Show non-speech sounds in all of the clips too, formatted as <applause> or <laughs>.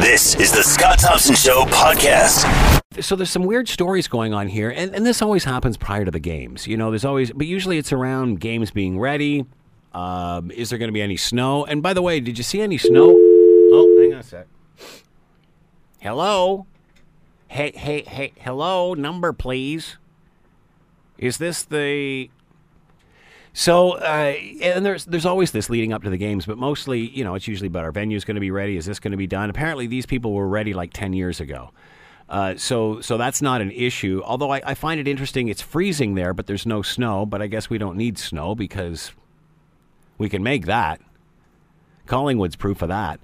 This is the Scott Thompson Show podcast. So there's some weird stories going on here, and, and this always happens prior to the games. You know, there's always, but usually it's around games being ready. Um, is there going to be any snow? And by the way, did you see any snow? Oh, hang on a sec. Hello? Hey, hey, hey, hello, number please. Is this the so, uh, and there's there's always this leading up to the games, but mostly, you know, it's usually about our venue's going to be ready. Is this going to be done? Apparently, these people were ready like ten years ago. Uh, so, so that's not an issue. Although I, I find it interesting, it's freezing there, but there's no snow. But I guess we don't need snow because we can make that. Collingwood's proof of that.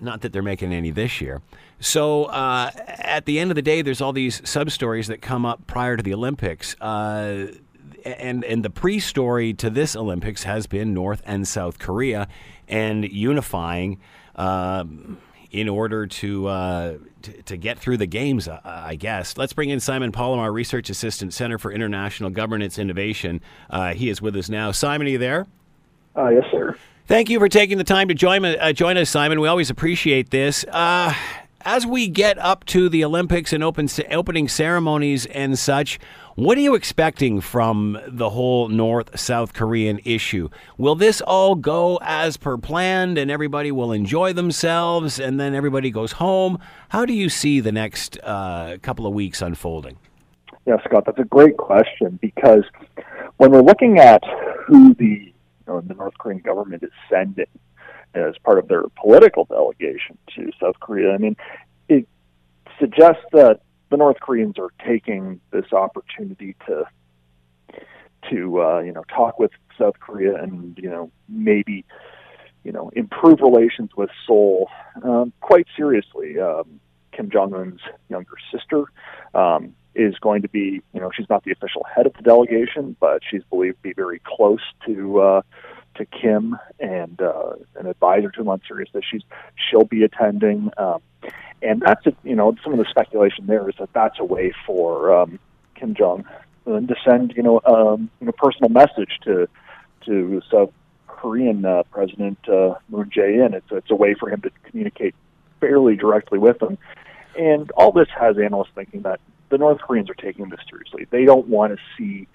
Not that they're making any this year. So uh, at the end of the day, there's all these sub stories that come up prior to the Olympics. Uh, and and the pre-story to this Olympics has been North and South Korea and unifying uh, in order to, uh, to, to get through the games. Uh, I guess. Let's bring in Simon Palamar, Research Assistant, Center for International Governance Innovation. Uh, he is with us now. Simon, are you there? Uh, yes, sir. Thank you for taking the time to join uh, join us, Simon. We always appreciate this as we get up to the Olympics and open opening ceremonies and such, what are you expecting from the whole North South Korean issue? Will this all go as per planned and everybody will enjoy themselves and then everybody goes home? How do you see the next uh, couple of weeks unfolding? Yeah, Scott, that's a great question because when we're looking at who the you know, the North Korean government is sending as part of their political delegation to South Korea. I mean, it suggests that the North Koreans are taking this opportunity to to uh, you know talk with South Korea and you know maybe you know improve relations with Seoul um, quite seriously. Um, Kim Jong Un's younger sister um, is going to be you know she's not the official head of the delegation, but she's believed to be very close to uh, to Kim and uh, an advisor to him on serious issues. She'll be attending, um, and that's a, you know some of the speculation there is that that's a way for um, Kim Jong Un to send you know um, personal message to to South Korean uh, President uh, Moon Jae-in. It's it's a way for him to communicate fairly directly with him, and all this has analysts thinking that the North Koreans are taking this seriously. They don't want to see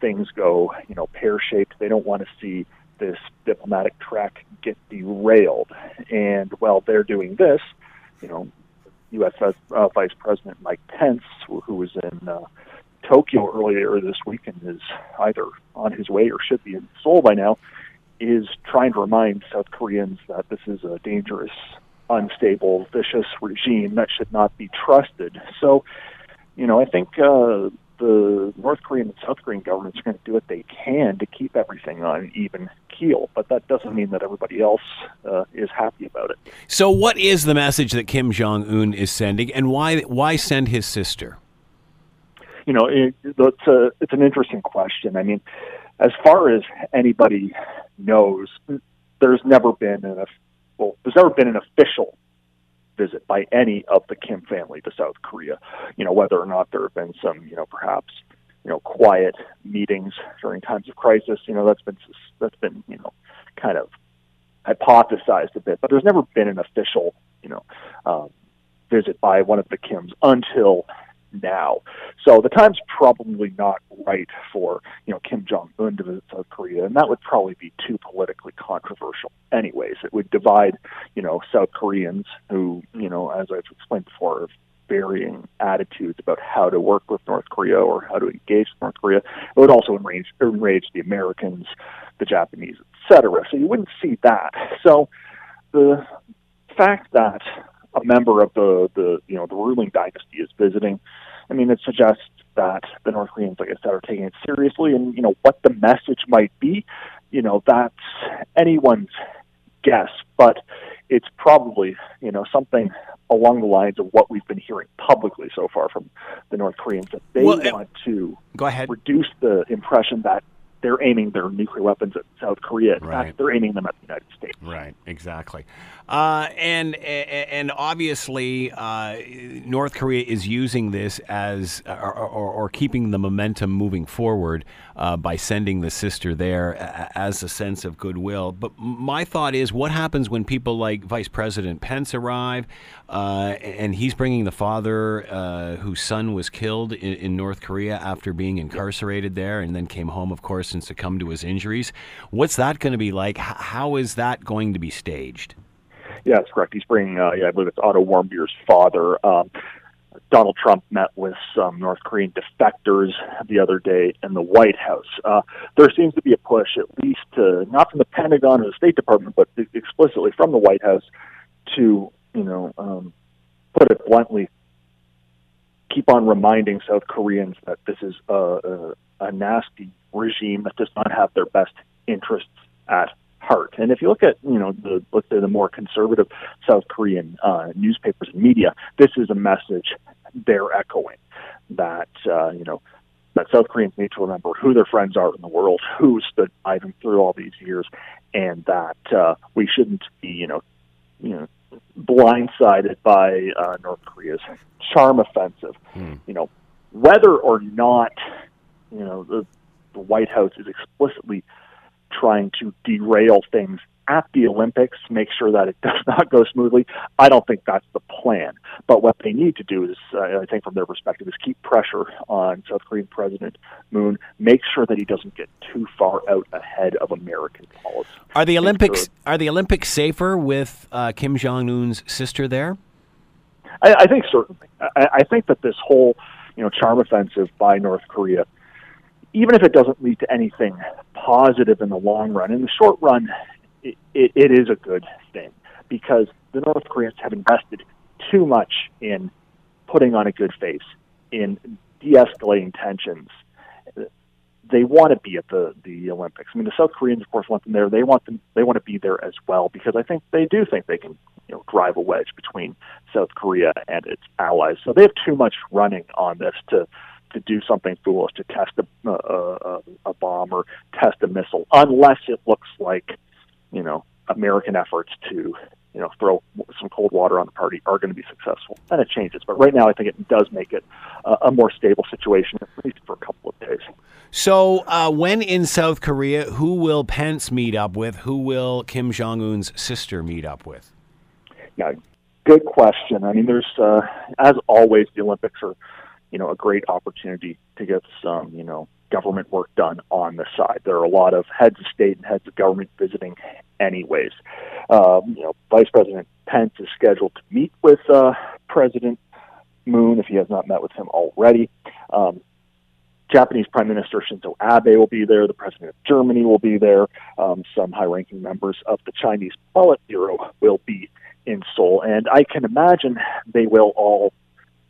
things go, you know, pear shaped. They don't want to see this diplomatic track get derailed. And while they're doing this, you know, U.S. Uh, Vice President Mike Pence, who was in uh, Tokyo earlier this week and is either on his way or should be in Seoul by now, is trying to remind South Koreans that this is a dangerous, unstable, vicious regime that should not be trusted. So, you know, I think uh, the North Korean and South Korean governments are going to do what they can to keep everything on even keel, but that doesn't mean that everybody else uh, is happy about it. So, what is the message that Kim Jong Un is sending, and why why send his sister? You know, it, it's a it's an interesting question. I mean, as far as anybody knows, there's never been an well, there's never been an official visit by any of the Kim family to South Korea. You know, whether or not there have been some, you know, perhaps, you know, quiet meetings during times of crisis. You know, that's been that's been, you know, kind of hypothesized a bit, but there's never been an official, you know, um, visit by one of the Kims until now. So the time's probably not right for you know Kim Jong Un to visit South Korea, and that would probably be too politically controversial. Anyways, it would divide you know South Koreans who you know, as I've explained before, varying attitudes about how to work with North Korea or how to engage with North Korea. It would also enrage enrage the Americans, the Japanese, etc. So you wouldn't see that. So the fact that a member of the the you know the ruling dynasty is visiting. I mean, it suggests that the North Koreans, like I said, are taking it seriously, and you know what the message might be. You know, that's anyone's guess, but it's probably you know something along the lines of what we've been hearing publicly so far from the North Koreans that they well, want to go ahead reduce the impression that they're aiming their nuclear weapons at South Korea. In Right. fact, they're aiming them at the United States. Right, exactly, uh, and and obviously uh, North Korea is using this as or, or, or keeping the momentum moving forward uh, by sending the sister there as a sense of goodwill. But my thought is, what happens when people like Vice President Pence arrive, uh, and he's bringing the father uh, whose son was killed in, in North Korea after being incarcerated there, and then came home, of course, and succumbed to his injuries. What's that going to be like? How is that going to be staged? Yeah, that's correct. He's bringing, uh, yeah, I believe it's Otto Warmbier's father. Um, Donald Trump met with some North Korean defectors the other day in the White House. Uh, there seems to be a push, at least not from the Pentagon or the State Department, but explicitly from the White House, to you know, um, put it bluntly, keep on reminding South Koreans that this is a, a, a nasty regime that does not have their best interests at heart. And if you look at, you know, the let's say the more conservative South Korean uh, newspapers and media, this is a message they're echoing that uh, you know that South Koreans need to remember who their friends are in the world, who stood by them through all these years, and that uh, we shouldn't be, you know, you know, blindsided by uh, North Korea's charm offensive. You know, whether or not, you know, the, the White House is explicitly trying to derail things at the Olympics, make sure that it <laughs> does not go smoothly. I don't think that's the plan. But what they need to do is, uh, I think, from their perspective, is keep pressure on South Korean President Moon, make sure that he doesn't get too far out ahead of American policy. Are the Olympics sure- are the Olympics safer with uh, Kim Jong Un's sister there? I, I think certainly. I, I think that this whole, you know, charm offensive by North Korea, even if it doesn't lead to anything positive in the long run, in the short run, it, it, it is a good thing because the North Koreans have invested too much in putting on a good face, in de-escalating tensions. They want to be at the the Olympics. I mean, the South Koreans, of course, want them there. They want them. They want to be there as well because I think they do think they can, you know, drive a wedge between South Korea and its allies. So they have too much running on this to to do something foolish, to test a, a, a, a bomb or test a missile, unless it looks like, you know, American efforts to, you know, throw some cold water on the party are going to be successful. Then it changes. But right now, I think it does make it a, a more stable situation, at least for a couple of days. So, uh, when in South Korea, who will Pence meet up with? Who will Kim Jong Un's sister meet up with? Yeah, good question. I mean, there's, uh, as always, the Olympics are, you know, a great opportunity to get some, you know, government work done on the side. There are a lot of heads of state and heads of government visiting, anyways. Um, you know, Vice President Pence is scheduled to meet with uh, President Moon if he has not met with him already. Um, Japanese Prime Minister Shinzo Abe will be there. The President of Germany will be there. Um, some high-ranking members of the Chinese Politburo will be in Seoul, and I can imagine they will all,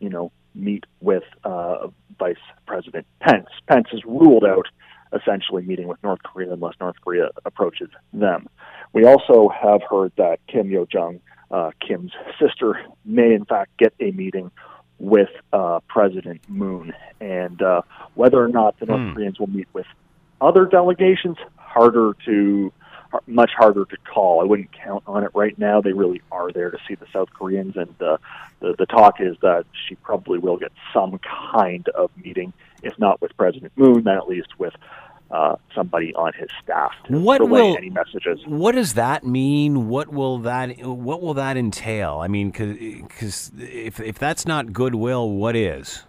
you know, meet with uh, Vice President Pence. Pence has ruled out essentially meeting with North Korea unless North Korea approaches them. We also have heard that Kim Yo Jong, uh, Kim's sister, may in fact get a meeting with uh, President Moon, and uh, whether or not the North Hmm. Koreans will meet with other delegations, harder to much harder to call. I wouldn't count on it right now. They really are there to see the South Koreans, and uh, the the talk is that she probably will get some kind of meeting, if not with President Moon, then at least with uh, somebody on his staff to What relay will- any messages. What does that mean? What will that What will that entail? I mean, because if if that's not goodwill, what is?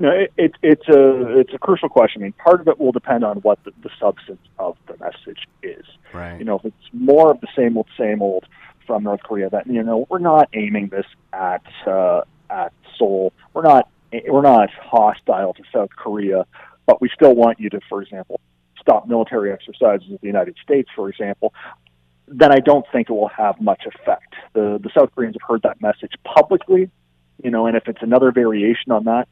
No, it, it, it's a it's a crucial question. I mean, part of it will depend on what the, the substance of the message is. Right. You know, if it's more of the same old, same old from North Korea, that you know we're not aiming this at uh, at Seoul. We're not we're not hostile to South Korea, but we still want you to, for example, stop military exercises of the United States, for example. Then I don't think it will have much effect. The the South Koreans have heard that message publicly, you know, and if it's another variation on that,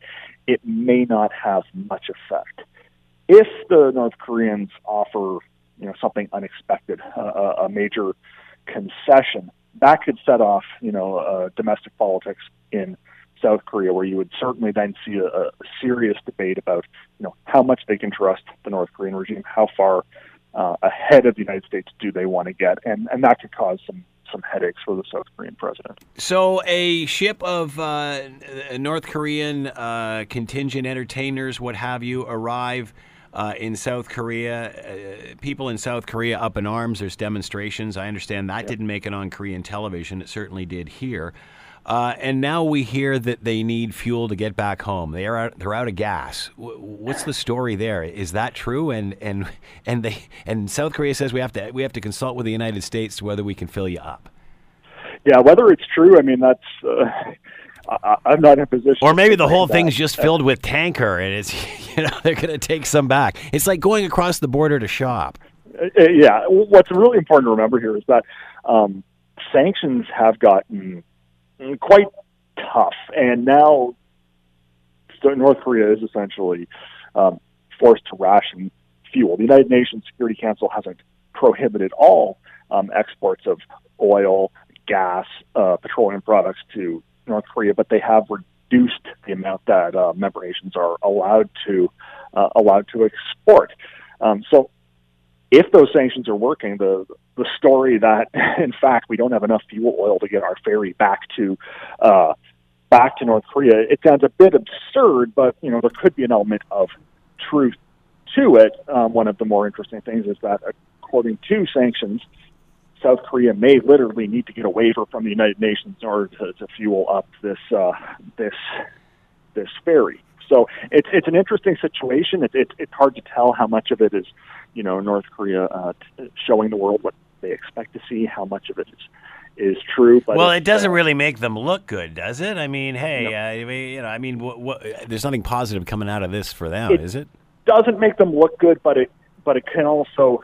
it may not have much effect. If the North Koreans offer, you know, something unexpected, uh, a major concession, that could set off, you know, uh, domestic politics in South Korea, where you would certainly then see a, a serious debate about you know how much they can trust the North Korean regime, how far uh, ahead of the United States do they want to get, and and that could cause some some headaches for the South Korean president. So, a ship of uh, North Korean uh, contingent entertainers, what have you, arrive. Uh, in South Korea, uh, people in South Korea up in arms. There's demonstrations. I understand that yep. didn't make it on Korean television. It certainly did here. Uh, and now we hear that they need fuel to get back home. They are out, they're out of gas. what's the story there? Is that true? And and and they and South Korea says we have to we have to consult with the United States to whether we can fill you up. Yeah, whether it's true, I mean that's. Uh, I, am not in a position. Or maybe the whole thing's just filled with tanker, and it's <laughs> you know they're going to take some back. It's like going across the border to shop. Uh, uh, yeah, what's really important to remember here is that um, sanctions have gotten quite tough. And now North Korea is essentially um, forced to ration fuel. The United Nations Security Council hasn't prohibited all um, exports of oil, gas, uh, petroleum products to North Korea, but they have reduced the amount that uh, member nations are allowed to uh, allowed to export. Um, so if those sanctions are working, the the story that <laughs> in fact we don't have enough fuel oil to get our ferry back to uh, back to North Korea, it sounds a bit absurd, but you know there could be an element of truth to it. Um, one of the more interesting things is that according to sanctions, South Korea may literally need to get a waiver from the United Nations in order to, to fuel up this uh, this this ferry. So it's it's an interesting situation. It's it's it's hard to tell how much of it is, you know, North Korea uh, t- showing the world what they expect to see, how much of it is is true. But well, it doesn't uh, really make them look good, does it? I mean, hey, no. uh, you know, I mean, what, what, there's nothing positive coming out of this for them, it is it? Doesn't make them look good, but it but it can also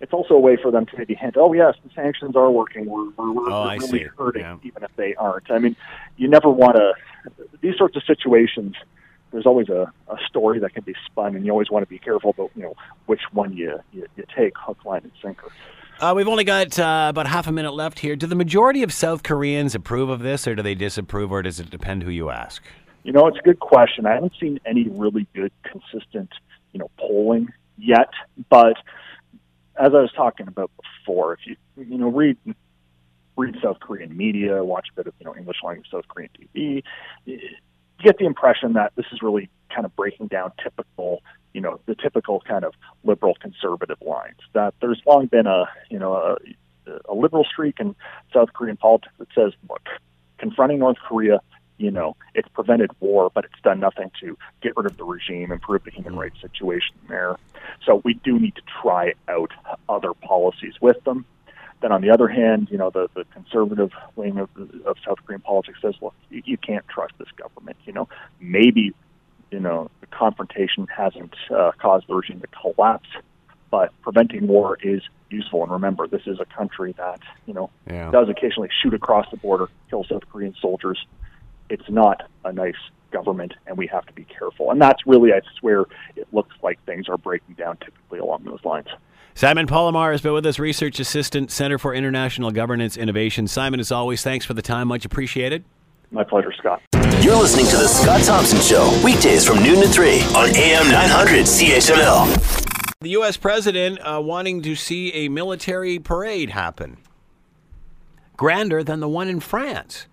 it's also a way for them to maybe hint, oh yes, the sanctions are working. We're, we're, we're oh, really hurting, yeah. even if they aren't. I mean, you never want to. These sorts of situations there's always a, a story that can be spun, and you always want to be careful about you know which one you you, you take, hook, line, and sinker. Uh, we've only got uh, about half a minute left here. Do the majority of South Koreans approve of this, or do they disapprove, or does it depend who you ask? You know, it's a good question. I haven't seen any really good, consistent, you know, polling yet. But as I was talking about before, if you you know read read South Korean media, watch a bit of you know English language South Korean TV, you get the impression that this is really kind of breaking down typical, you know, the typical kind of liberal conservative lines. That there's long been a, you know, a, a liberal streak in South Korean politics that says, look, confronting North Korea, you know, it's prevented war, but it's done nothing to get rid of the regime, improve the human mm. rights situation there. So we do need to try out other policies with them. Then on the other hand, you know, the, the conservative wing of, of South Korean politics says, look, you, you can't trust this government. You know, maybe, you know, the confrontation hasn't uh, caused the regime to collapse, but preventing war is useful. And remember, this is a country that, you know, yeah. does occasionally shoot across the border, kill South Korean soldiers. It's not a nice government, and we have to be careful. And that's really, I swear, it looks like things are breaking down typically along those lines. Simon Palamar has been with us, Research Assistant, Center for International Governance Innovation. Simon, as always, thanks for the time. Much appreciated. My pleasure, Scott. You're listening to The Scott Thompson Show, weekdays from noon to 3 on AM 900 CHML. The U.S. president uh, wanting to see a military parade happen, grander than the one in France.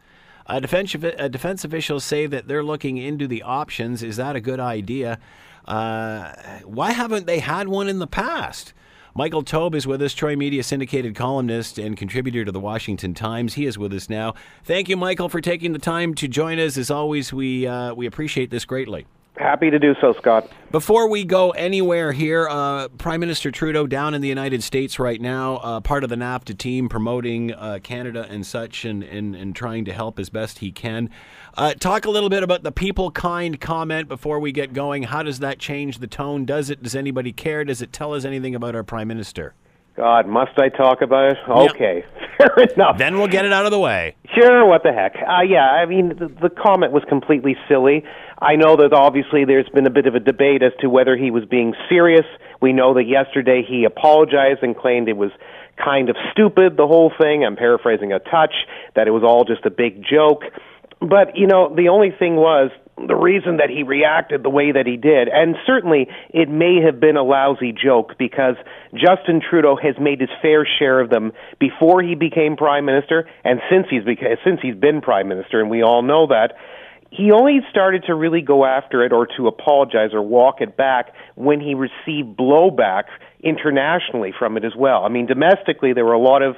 Uh, defense, uh, defense officials say that they're looking into the options. Is that a good idea? Uh, why haven't they had one in the past? Michael Taube is with us, Troy Media syndicated columnist and contributor to the Washington Times. He is with us now. Thank you, Michael, for taking the time to join us. As always, we uh, we appreciate this greatly. Happy to do so, Scott. Before we go anywhere here, uh, Prime Minister Trudeau down in the United States right now, uh, part of the NAFTA team promoting uh, Canada and such and, and, and trying to help as best he can. Uh, talk a little bit about the people kind comment before we get going. How does that change the tone? Does it? Does anybody care? Does it tell us anything about our Prime Minister? God, must I talk about it? Okay, <laughs> fair enough. Then we'll get it out of the way. Sure, what the heck. Uh, yeah, I mean, the, the comment was completely silly. I know that obviously there's been a bit of a debate as to whether he was being serious. We know that yesterday he apologized and claimed it was kind of stupid, the whole thing. I'm paraphrasing a touch, that it was all just a big joke. But, you know, the only thing was the reason that he reacted the way that he did. And certainly it may have been a lousy joke because Justin Trudeau has made his fair share of them before he became prime minister and since he's beca- since he's been prime minister and we all know that he only started to really go after it or to apologize or walk it back when he received blowback internationally from it as well. I mean, domestically, there were a lot of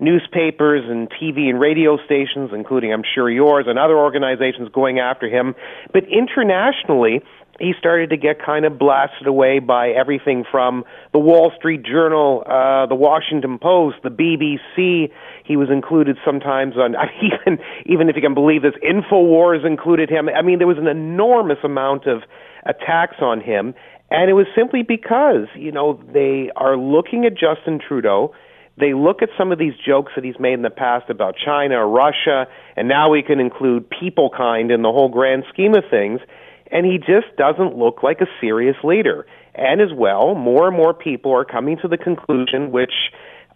newspapers and TV and radio stations, including, I'm sure, yours and other organizations going after him. But internationally, he started to get kind of blasted away by everything from the Wall Street Journal, uh, the Washington Post, the BBC. He was included sometimes on <laughs> even even if you can believe this, Infowars included him. I mean, there was an enormous amount of attacks on him, and it was simply because you know they are looking at Justin Trudeau they look at some of these jokes that he's made in the past about China or Russia, and now we can include people kind in the whole grand scheme of things, and he just doesn't look like a serious leader. And as well, more and more people are coming to the conclusion, which,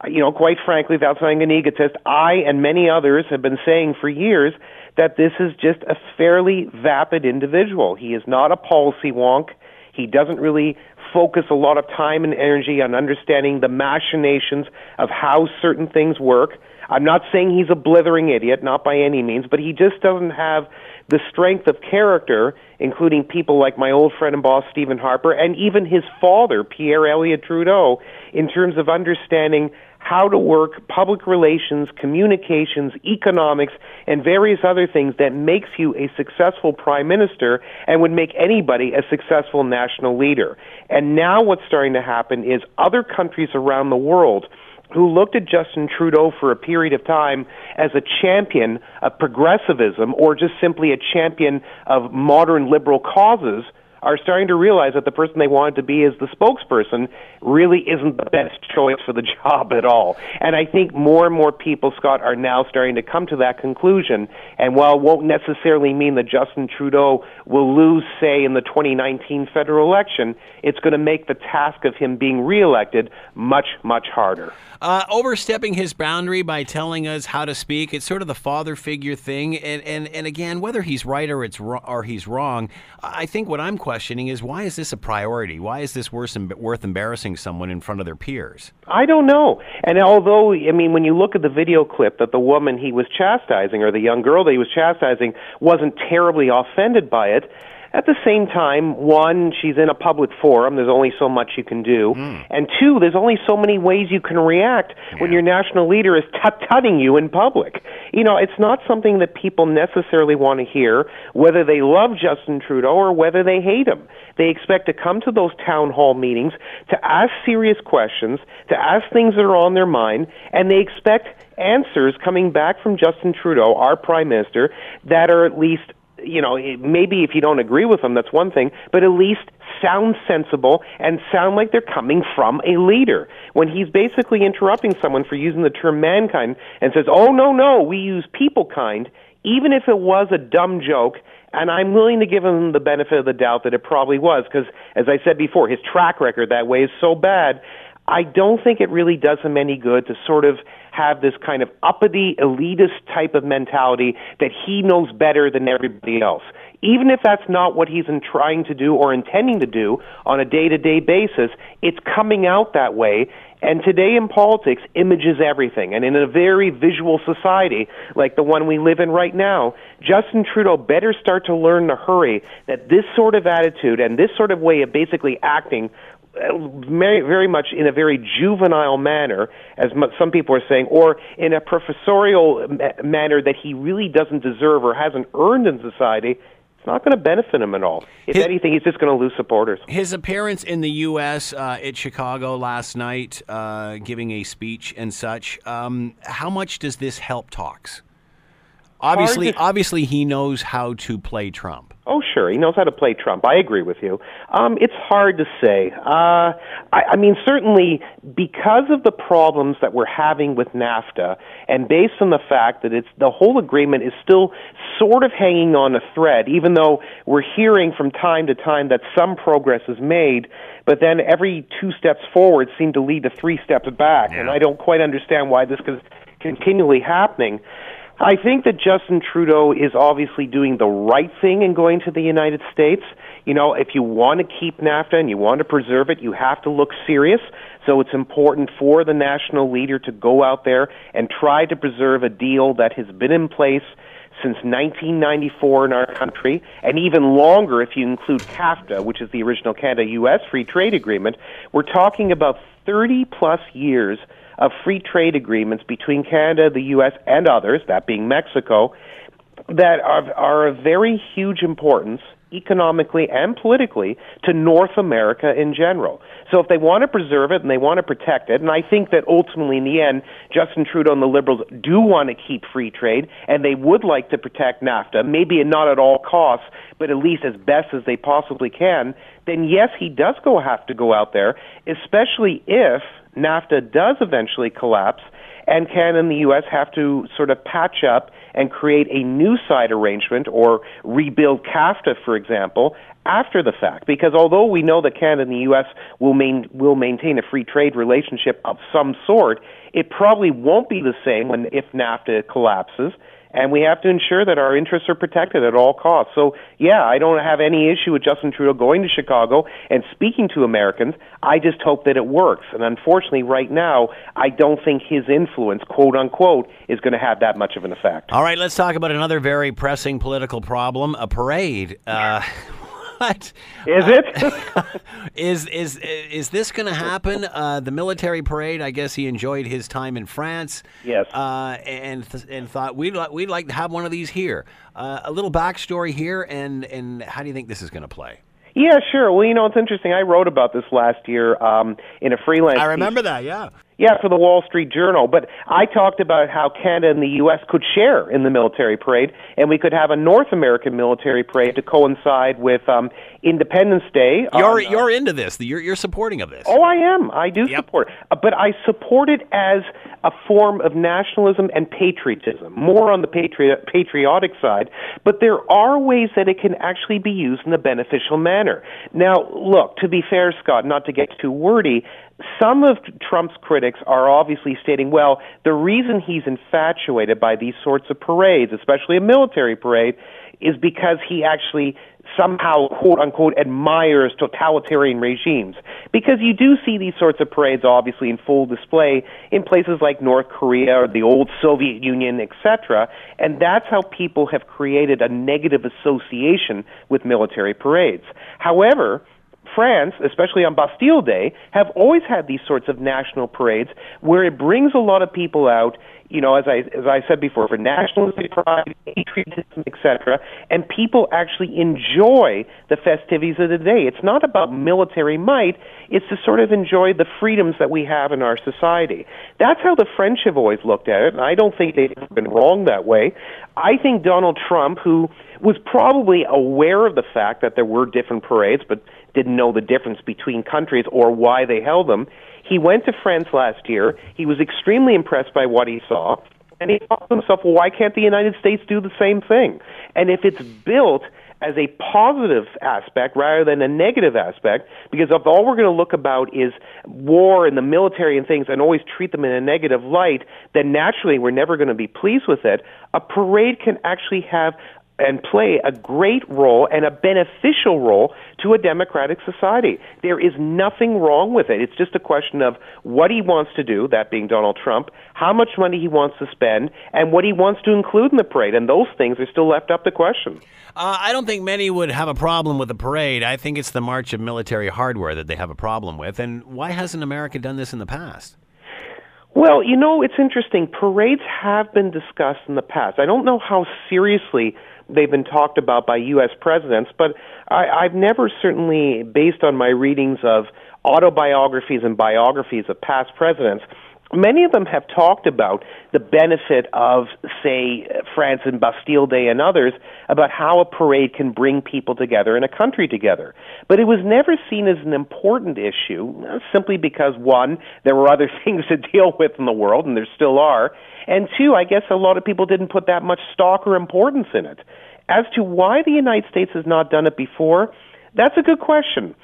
you know, quite frankly, without sounding an egotist, I and many others have been saying for years that this is just a fairly vapid individual. He is not a policy wonk. He doesn't really focus a lot of time and energy on understanding the machinations of how certain things work. I'm not saying he's a blithering idiot, not by any means, but he just doesn't have the strength of character, including people like my old friend and boss Stephen Harper, and even his father, Pierre Elliott Trudeau, in terms of understanding how to work public relations, communications, economics, and various other things that makes you a successful prime minister and would make anybody a successful national leader. And now what's starting to happen is other countries around the world who looked at Justin Trudeau for a period of time as a champion of progressivism or just simply a champion of modern liberal causes are starting to realize that the person they wanted to be as the spokesperson really isn't the best choice for the <laughs> job at all. And I think more and more people, Scott, are now starting to come to that conclusion. And while it won't necessarily mean that Justin Trudeau will lose, say, in the 2019 federal election, it's going to make the task of him being reelected much, much harder. Uh, overstepping his boundary by telling us how to speak, it's sort of the father figure thing. And, and, and again, whether he's right or, it's ro- or he's wrong, I think what I'm questioning is why is this a priority? Why is this worth, worth embarrassing someone in front of their peers? I don't know. And although, I mean, when you look at the video clip that the woman he was chastising or the young girl that he was chastising wasn't terribly offended by it, at the same time, one, she's in a public forum. There's only so much you can do. Mm. And two, there's only so many ways you can react yeah. when your national leader is tut-tutting you in public. You know, it's not something that people necessarily want to hear, whether they love Justin Trudeau or whether they hate him. They expect to come to those town hall meetings to ask serious questions, to ask things that are on their mind, and they expect answers coming back from Justin Trudeau, our prime minister, that are at least you know, maybe if you don't agree with them, that's one thing, but at least sound sensible and sound like they're coming from a leader. When he's basically interrupting someone for using the term mankind and says, oh, no, no, we use people kind, even if it was a dumb joke, and I'm willing to give him the benefit of the doubt that it probably was, because as I said before, his track record that way is so bad. I don't think it really does him any good to sort of have this kind of uppity, elitist type of mentality that he knows better than everybody else. Even if that's not what he's in trying to do or intending to do on a day to day basis, it's coming out that way. And today in politics, image is everything. And in a very visual society like the one we live in right now, Justin Trudeau better start to learn in a hurry that this sort of attitude and this sort of way of basically acting very, very much in a very juvenile manner, as some people are saying, or in a professorial manner that he really doesn't deserve or hasn't earned in society, it's not going to benefit him at all. If his, anything, he's just going to lose supporters. His appearance in the U.S. Uh, at Chicago last night, uh, giving a speech and such, um, how much does this help talks? Obviously, to... obviously, he knows how to play Trump. Oh, sure. He knows how to play Trump. I agree with you. Um, it's hard to say. Uh, I, I mean, certainly because of the problems that we're having with NAFTA, and based on the fact that it's the whole agreement is still sort of hanging on a thread, even though we're hearing from time to time that some progress is made, but then every two steps forward seem to lead to three steps back, yeah. and I don't quite understand why this is continually happening. I think that Justin Trudeau is obviously doing the right thing in going to the United States. You know, if you want to keep NAFTA and you want to preserve it, you have to look serious. So it's important for the national leader to go out there and try to preserve a deal that has been in place since 1994 in our country, and even longer if you include CAFTA, which is the original Canada-U.S. free trade agreement. We're talking about 30 plus years of free trade agreements between Canada, the U.S., and others, that being Mexico, that are, are of very huge importance economically and politically to North America in general. So if they want to preserve it and they want to protect it, and I think that ultimately in the end, Justin Trudeau and the Liberals do want to keep free trade and they would like to protect NAFTA, maybe not at all costs, but at least as best as they possibly can, then yes, he does go have to go out there, especially if NAFTA does eventually collapse and Canada and the U.S. have to sort of patch up and create a new side arrangement or rebuild CAFTA, for example, after the fact. Because although we know that Canada and the U.S. will, main, will maintain a free trade relationship of some sort, it probably won't be the same when if NAFTA collapses and we have to ensure that our interests are protected at all costs. So, yeah, I don't have any issue with Justin Trudeau going to Chicago and speaking to Americans. I just hope that it works. And unfortunately, right now, I don't think his influence, quote unquote, is going to have that much of an effect. All right, let's talk about another very pressing political problem a parade. Uh, what is it? <laughs> is is is this going to happen? Uh, the military parade. I guess he enjoyed his time in France. Yes. Uh, and and thought we'd li- we'd like to have one of these here. Uh, a little backstory here, and and how do you think this is going to play? Yeah, sure. Well, you know, it's interesting. I wrote about this last year um, in a freelance. I remember piece. that. Yeah. Yeah, for the Wall Street Journal. But I talked about how Canada and the U.S. could share in the military parade, and we could have a North American military parade to coincide with um, Independence Day. You're on, uh, you're into this. You're you're supporting of this. Oh, I am. I do Yep. support. Uh, but I support it as a form of nationalism and patriotism, more on the patriot, patriotic side. But there are ways that it can actually be used in a beneficial manner. Now, look, to be fair, Scott, not to get too wordy, some of Trump's critics are obviously stating, well, the reason he's infatuated by these sorts of parades, especially a military parade, is because he actually somehow, quote unquote, admires totalitarian regimes. Because you do see these sorts of parades, obviously, in full display in places like North Korea or the old Soviet Union, etc. And that's how people have created a negative association with military parades. However, France, especially on Bastille Day, have always had these sorts of national parades where it brings a lot of people out. You know, as I as I said before, for nationalistic pride, patriotism, etc., and people actually enjoy the festivities of the day. It's not about military might; it's to sort of enjoy the freedoms that we have in our society. That's how the French have always looked at it, and I don't think they've been wrong that way. I think Donald Trump, who was probably aware of the fact that there were different parades, but didn't know the difference between countries or why they held them. He went to France last year. He was extremely impressed by what he saw. And he thought to himself, well, why can't the United States do the same thing? And if it's built as a positive aspect rather than a negative aspect, because if all we're going to look about is war and the military and things and always treat them in a negative light, then naturally we're never going to be pleased with it. A parade can actually have and play a great role and a beneficial role to a democratic society. There is nothing wrong with it. It's just a question of what he wants to do, that being Donald Trump, how much money he wants to spend, and what he wants to include in the parade. And those things are still left up to question. Uh, I don't think many would have a problem with the parade. I think it's the march of military hardware that they have a problem with. And why hasn't America done this in the past? Well, you know, it's interesting. Parades have been discussed in the past. I don't know how seriously they've been talked about by U.S. presidents, but I, I've never certainly, based on my readings of autobiographies and biographies of past presidents, many of them have talked about the benefit of, say, France and Bastille Day and others, about how a parade can bring people together and a country together. But it was never seen as an important issue, uh, simply because, one, there were other <laughs> things to deal with in the world, and there still are, and two, I guess a lot of people didn't put that much stock or importance in it. As to why the United States has not done it before, that's a good question.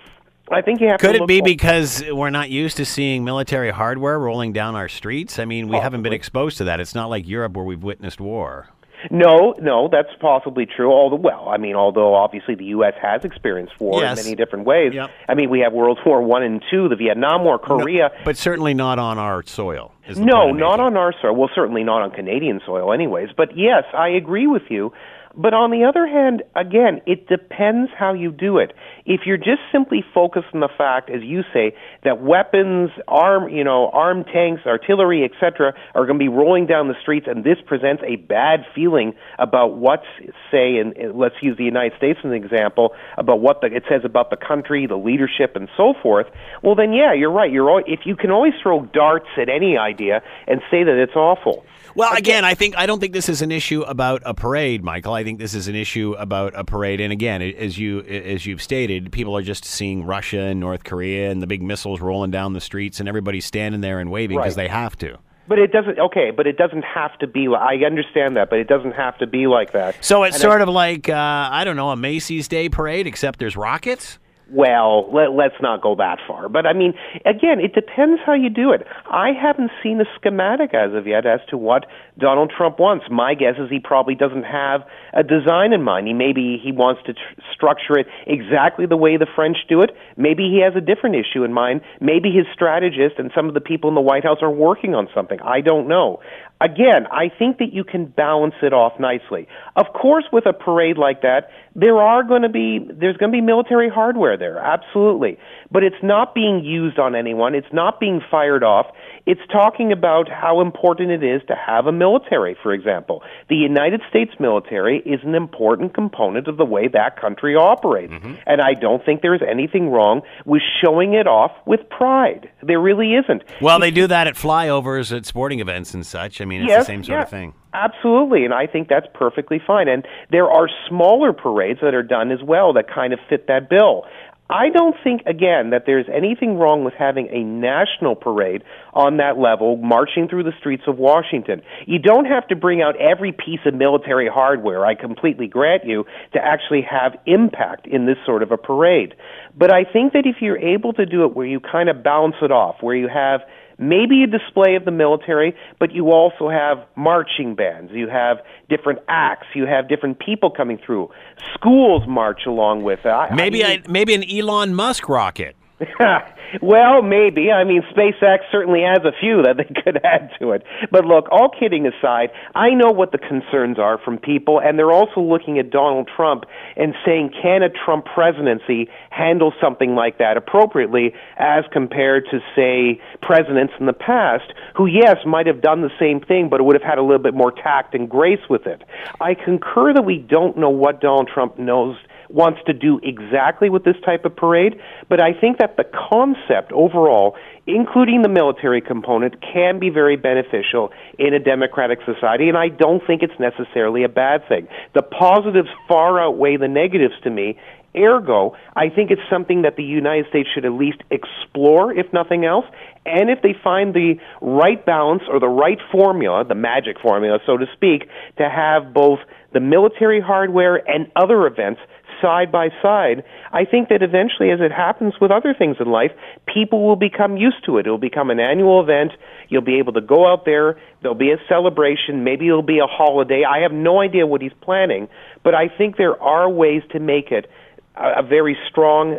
I think you have Could it be because we're not used to seeing military hardware rolling down our streets? I mean, we haven't been exposed to that. It's not like Europe where we've witnessed war. No, no, that's possibly true. Although, well, I mean, although obviously the U.S. has experienced war Yes. in many different ways. Yep. I mean, we have World War One and Two, the Vietnam War, Korea. But certainly not on our soil. is No, not on our soil. Well, certainly not on Canadian soil, anyways. But yes, I agree with you. But on the other hand, again, it depends how you do it. If you're just simply focused on the fact, as you say, that weapons, arm, you know, armed tanks, artillery, etc., are going to be rolling down the streets, and this presents a bad feeling about what's, say, and let's use the United States as an example, about what the, it says about the country, the leadership, and so forth. Well, then, yeah, you're right. You're al- if you can always throw darts at any idea and say that it's awful. Well, again, I think I don't think this is an issue about a parade, Michael. I think this is an issue about a parade. And again, as you as you've stated, people are just seeing Russia and North Korea and the big missiles rolling down the streets, and everybody's standing there and waving because Right. they have to. But it doesn't. Okay, but it doesn't have to be. I understand that, but it doesn't have to be like that. So it's And sort I- of like uh, I don't know a Macy's Day Parade, except there's rockets. Well, let, let's not go that far. But I mean, again, it depends how you do it. I haven't seen a schematic as of yet as to what Donald Trump wants. My guess is he probably doesn't have a design in mind. He maybe he wants to tr- structure it exactly the way the French do it. Maybe he has a different issue in mind. Maybe his strategist and some of the people in the White House are working on something. I don't know. Again, I think that you can balance it off nicely. Of course, with a parade like that, there are going to be there's going to be military hardware there, absolutely. But it's not being used on anyone. It's not being fired off. It's talking about how important it is to have a military, for example. The United States military is an important component of the way that country operates. Mm-hmm. And I don't think there's anything wrong with showing it off with pride. There really isn't. Well, they do that at flyovers at sporting events and such. I mean, it's yes, the same sort yeah, of thing. Absolutely, and I think that's perfectly fine. And there are smaller parades that are done as well that kind of fit that bill. I don't think, again, that there's anything wrong with having a national parade on that level, marching through the streets of Washington. You don't have to bring out every piece of military hardware, I completely grant you, to actually have impact in this sort of a parade. But I think that if you're able to do it where you kind of balance it off, where you have maybe a display of the military, but you also have marching bands, you have different acts, you have different people coming through. Schools march along with it. I- Maybe I I, maybe an Elon Musk rocket. <laughs> well, maybe. I mean, SpaceX certainly has a few that they <laughs> could add to it. But look, all kidding aside, I know what the concerns are from people, and they're also looking at Donald Trump and saying, can a Trump presidency handle something like that appropriately as compared to, say, presidents in the past who, yes, might have done the same thing, but would have had a little bit more tact and grace with it. I concur that we don't know what Donald Trump knows wants to do exactly with this type of parade, but I think that the concept overall, including the military component, can be very beneficial in a democratic society, and I don't think it's necessarily a bad thing. The positives far outweigh the negatives to me. Ergo, I think it's something that the United States should at least explore, if nothing else. And if they find the right balance or the right formula, the magic formula, so to speak, to have both the military hardware and other events side by side, I think that eventually, as it happens with other things in life, people will become used to it. It'll become an annual event. You'll be able to go out there. There'll be a celebration. Maybe it'll be a holiday. I have no idea what he's planning, but I think there are ways to make it a, a very strong,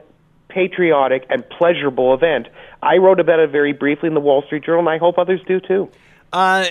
patriotic, and pleasurable event. I wrote about it very briefly in the Wall Street Journal, and I hope others do too. Uh,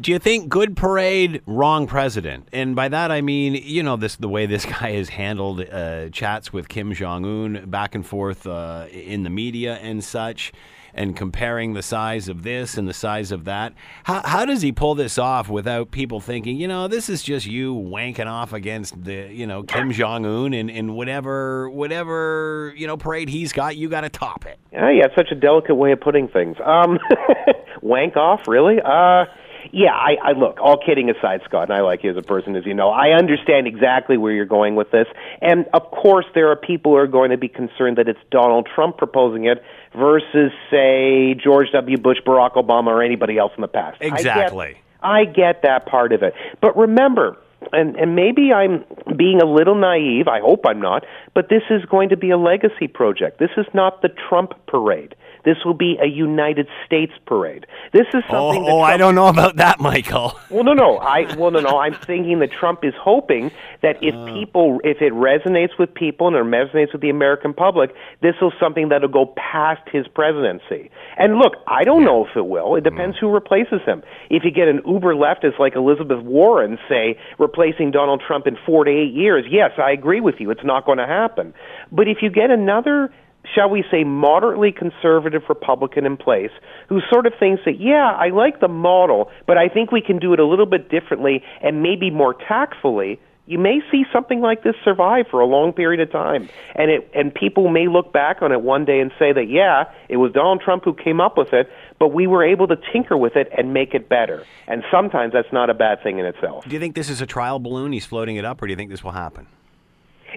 do you think good parade, wrong president? And by that I mean, you know, this the way this <laughs> guy has handled uh, chats with Kim Jong Un back and forth uh, in the media and such, and comparing the size of this and the size of that. How how does he pull this off without people thinking, you know, this is just you wanking off against the, you know, Kim Jong Un and, whatever whatever you know parade he's got, you got to top it. Yeah, such a delicate way of putting things. Um, <laughs> wank off, really? Uh, yeah, I, I look. All kidding aside, Scott, and I like you as a person, as you know. I understand exactly where you're going with this, and of course, there are people who are going to be concerned that it's Donald Trump proposing it versus, say, George W. Bush, Barack Obama, or anybody else in the past. I get- Exactly. I get that part of it. But remember, and and maybe I'm being a little naive. I hope I'm not. But this is going to be a legacy project. This is not the Trump parade. This will be a United States parade. This is something. Oh, that oh I don't know about that, Michael. <laughs> Well, no, no. I well, no, no. I'm thinking that Trump is hoping that if Uh. people, if it resonates with people and it resonates with the American public, this is something that'll go past his presidency. And look, I don't know if it will. It Mm. depends who replaces him. If you get an uber leftist like Elizabeth Warren, say, replacing Donald Trump in four to eight years, yes, I agree with you. It's not going to happen. But if you get another shall we say, moderately conservative Republican in place who sort of thinks that, yeah, I like the model, but I think we can do it a little bit differently and maybe more tactfully. You may see something like this survive for a long period of time, and it and people may look back on it one day and say that yeah, it was Donald Trump who came up with it, but we were able to tinker with it and make it better. And sometimes that's not a bad thing in itself. Do you think this is a trial balloon? He's floating it up, or do you think this will happen?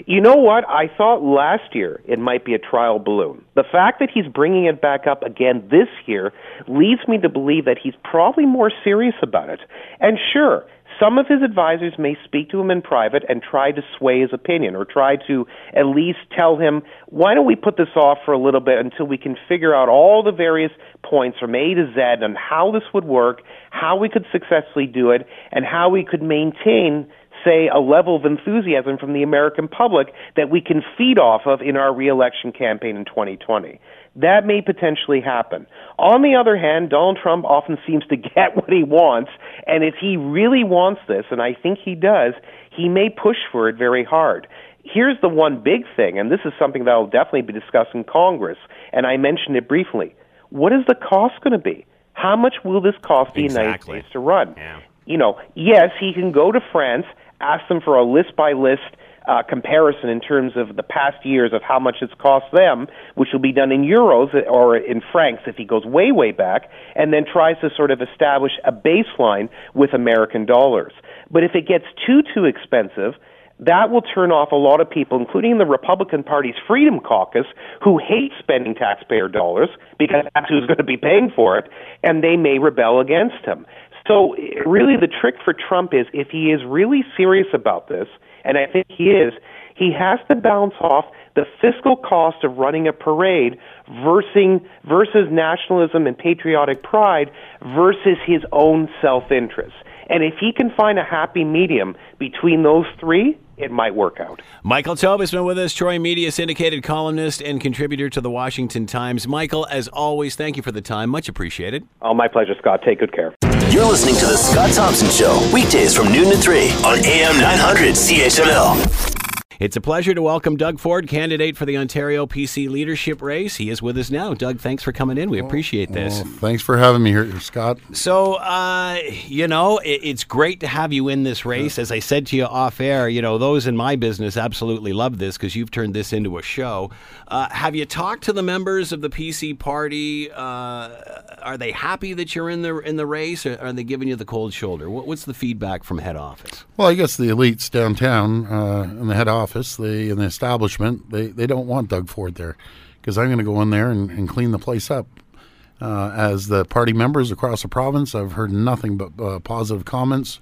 You know what? I thought last year it might be a trial balloon. The fact that he's bringing it back up again this year leads me to believe that he's probably more serious about it. And sure, some of his advisors may speak to him in private and try to sway his opinion or try to at least tell him, why don't we put this off for a little bit until we can figure out all the various points from A to Z on how this would work, how we could successfully do it, and how we could maintain say, a level of enthusiasm from the American public that we can feed off of in our reelection campaign in 2020. That may potentially happen. On the other hand, Donald Trump often seems to get <laughs> what he wants, and if he really wants this, and I think he does, he may push for it very hard. Here's the one big thing, and this is something that will definitely be discussed in Congress, and I mentioned it briefly. What is the cost going to be? How much will this cost the United Exactly. States to run? Yeah. You know, yes, he can go to France, ask them for a list by list uh, comparison in terms of the past years of how much it's cost them, which will be done in euros or in francs if he goes way, way back, and then tries to sort of establish a baseline with American dollars. But if it gets too, too expensive, that will turn off a lot of people, including the Republican Party's Freedom Caucus, who hate spending taxpayer dollars because that's who's going to be paying for it, and they may rebel against him. So, really, the trick for Trump is if he is really serious about this, and I think he is, he has to balance off the fiscal cost of running a parade versus, versus nationalism and patriotic pride versus his own self interest. And if he can find a happy medium between those three, it might work out. Michael Taube has been with us, Troy Media syndicated columnist and contributor to the Washington Times. Michael, as always, thank you for the time. Much appreciated. Oh, my pleasure, Scott. Take good care. You're listening to The Scott Thompson Show, weekdays from noon to 3 on AM 900 CHML. It's a pleasure to welcome Doug Ford, candidate for the Ontario PC leadership race. He is with us now. Doug, thanks for coming in. We appreciate this. Well, thanks for having me here, Scott. So, uh, you know, it, it's great to have you in this race. As I said to you off air, you know, those in my business absolutely love this because you've turned this into a show. Uh, have you talked to the members of the PC party? Uh, are they happy that you're in the in the race, or are they giving you the cold shoulder? What, what's the feedback from head office? Well, I guess the elites downtown uh, in the head office, they in the establishment, they, they don't want Doug Ford there because I'm going to go in there and, and clean the place up. Uh, as the party members across the province, I've heard nothing but uh, positive comments,